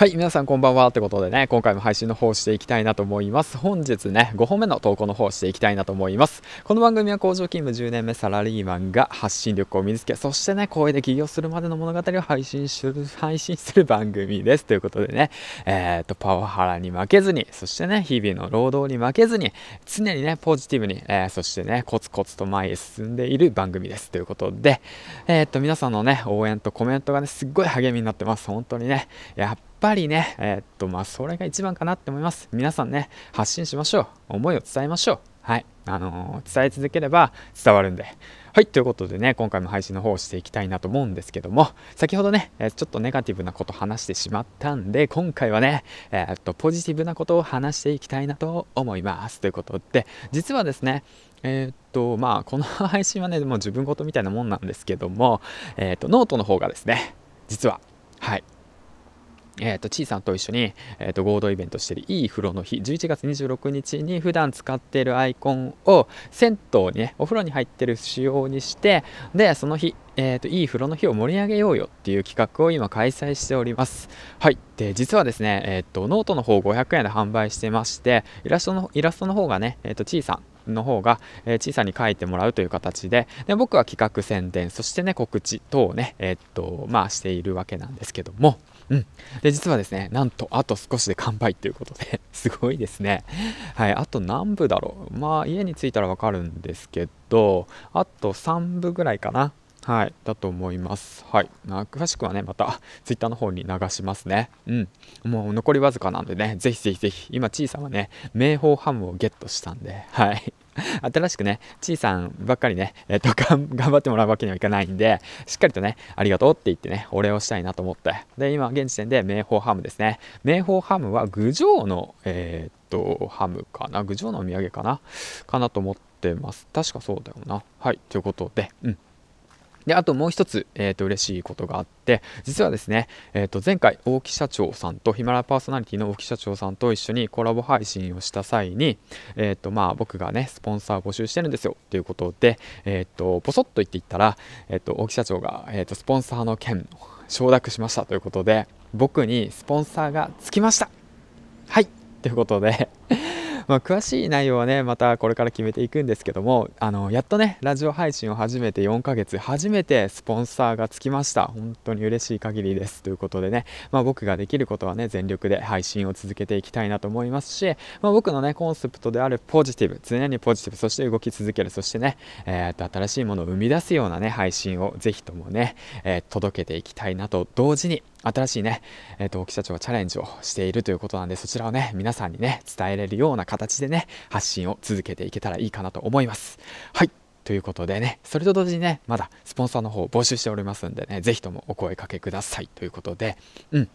はい、皆さんこんばんは。ってことでね、今回も配信の方していきたいなと思います。本日ね、5本目の投稿の方していきたいなと思います。この番組は工場勤務10年目サラリーマンが発信力を身につけ、そしてね、声で起業するまでの物語を配信する、配信する番組です。ということでね、えー、っと、パワハラに負けずに、そしてね、日々の労働に負けずに、常にね、ポジティブに、えー、そしてね、コツコツと前へ進んでいる番組です。ということで、えー、っと、皆さんのね、応援とコメントがね、すっごい励みになってます。本当にね、やっぱりね、えー、っと、まあ、それが一番かなって思います。皆さんね、発信しましょう。思いを伝えましょう。はい。あのー、伝え続ければ伝わるんで。はい。ということでね、今回も配信の方をしていきたいなと思うんですけども、先ほどね、えちょっとネガティブなこと話してしまったんで、今回はね、えー、っと、ポジティブなことを話していきたいなと思います。ということで、実はですね、えー、っと、まあ、この配信はね、もう自分事みたいなもんなんですけども、えー、っと、ノートの方がですね、実は、はい、えーと、ちいさんと一緒に、えーと、合同イベントしているいい風呂の日11月26日に普段使っているアイコンを銭湯にねお風呂に入ってる仕様にしてでその日、えーと、いい風呂の日を盛り上げようよっていう企画を今開催しております。はい。で実はですね、えー、とノートの方500円で販売してましてイラストのイラストの方がね、えー、とちいさんの方が、えー、小さに書いてもらうという形でで僕は企画宣伝そしてね告知等をねえっ、とまあしているわけなんですけどもうん。で、実はですね、なんと、あと少しで完売ということで すごいですね。はい、あと何部だろう。まあ、家に着いたらわかるんですけど、あと3部ぐらいかな。はい、だと思います。はい。詳しくはね、また Twitter の方に流しますね。うん。もう残りわずかなんでね、ぜひぜひぜひ、今、ちいさんはね、名宝ハムをゲットしたんで、はい。新しくね、ちいさんばっかりね、えっと、頑張ってもらうわけにはいかないんで、しっかりとね、ありがとうって言ってね、お礼をしたいなと思って。で、今、現時点で明宝ハムですね。明宝ハムは郡上の、えー、っと、ハムかな？郡上のお土産かな？かなと思ってます。確かそうだよな。はい。ということで、うん。であともう一つ、えーと、嬉しいことがあって実はですね、えーと、前回大木社長さんとヒマラパーソナリティの大木社長さんと一緒にコラボ配信をした際に、えーとまあ、僕がねスポンサー募集してるんですよということで、えー、とポソッと言っていったら、えー、と大木社長が、えー、とスポンサーの件承諾しましたということで僕にスポンサーがつきました。はい。ということでまあ、詳しい内容はねまたこれから決めていくんですけどもあのやっとねラジオ配信を始めて4ヶ月初めてスポンサーがつきました。本当に嬉しい限りです。ということでね、まあ、僕ができることはね全力で配信を続けていきたいなと思いますし、まあ、僕のねコンセプトであるポジティブ常にポジティブそして動き続けるそしてね、えー、と新しいものを生み出すようなね配信をぜひともね、えー、届けていきたいなと同時に新しいね、えっ、ー、と、木社長がチャレンジをしているということなんで、そちらをね、皆さんにね、伝えれるような形でね、発信を続けていけたらいいかなと思います。はい。ということでね、それと同時にね、まだスポンサーの方を募集しておりますんでね、ぜひともお声かけくださいということで、うん。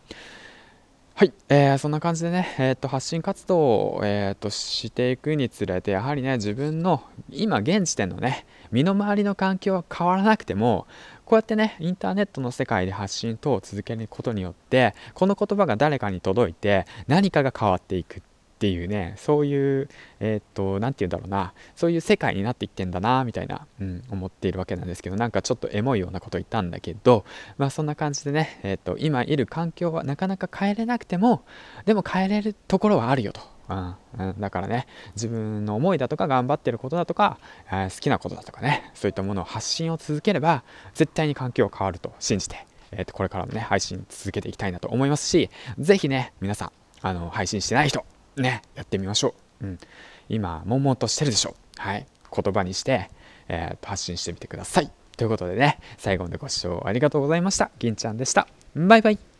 はい、えー、そんな感じでね、えー、と発信活動を、えー、としていくにつれてやはりね自分の今現時点のね身の回りの環境は変わらなくてもこうやってねインターネットの世界で発信等を続けることによってこの言葉が誰かに届いて何かが変わっていく。っていうねそういうえー、っと何て言うんだろうな。そういう世界になっていってんだなみたいな、うん、思っているわけなんですけどなんかちょっとエモいようなこと言ったんだけどまあそんな感じでね、えー、っと今いる環境はなかなか変えれなくてもでも変えれるところはあるよと。うん、だからね自分の思いだとか頑張ってることだとか、えー、好きなことだとかねそういったものを発信を続ければ絶対に環境は変わると信じて、えー、とこれからもね配信続けていきたいなと思いますし是非ね皆さんあの配信してない人ねやってみましょう、うん、今悶々としてるでしょはい。言葉にして、えー、発信してみてください。ということでね最後までご視聴ありがとうございました。銀ちゃんでした。バイバイ。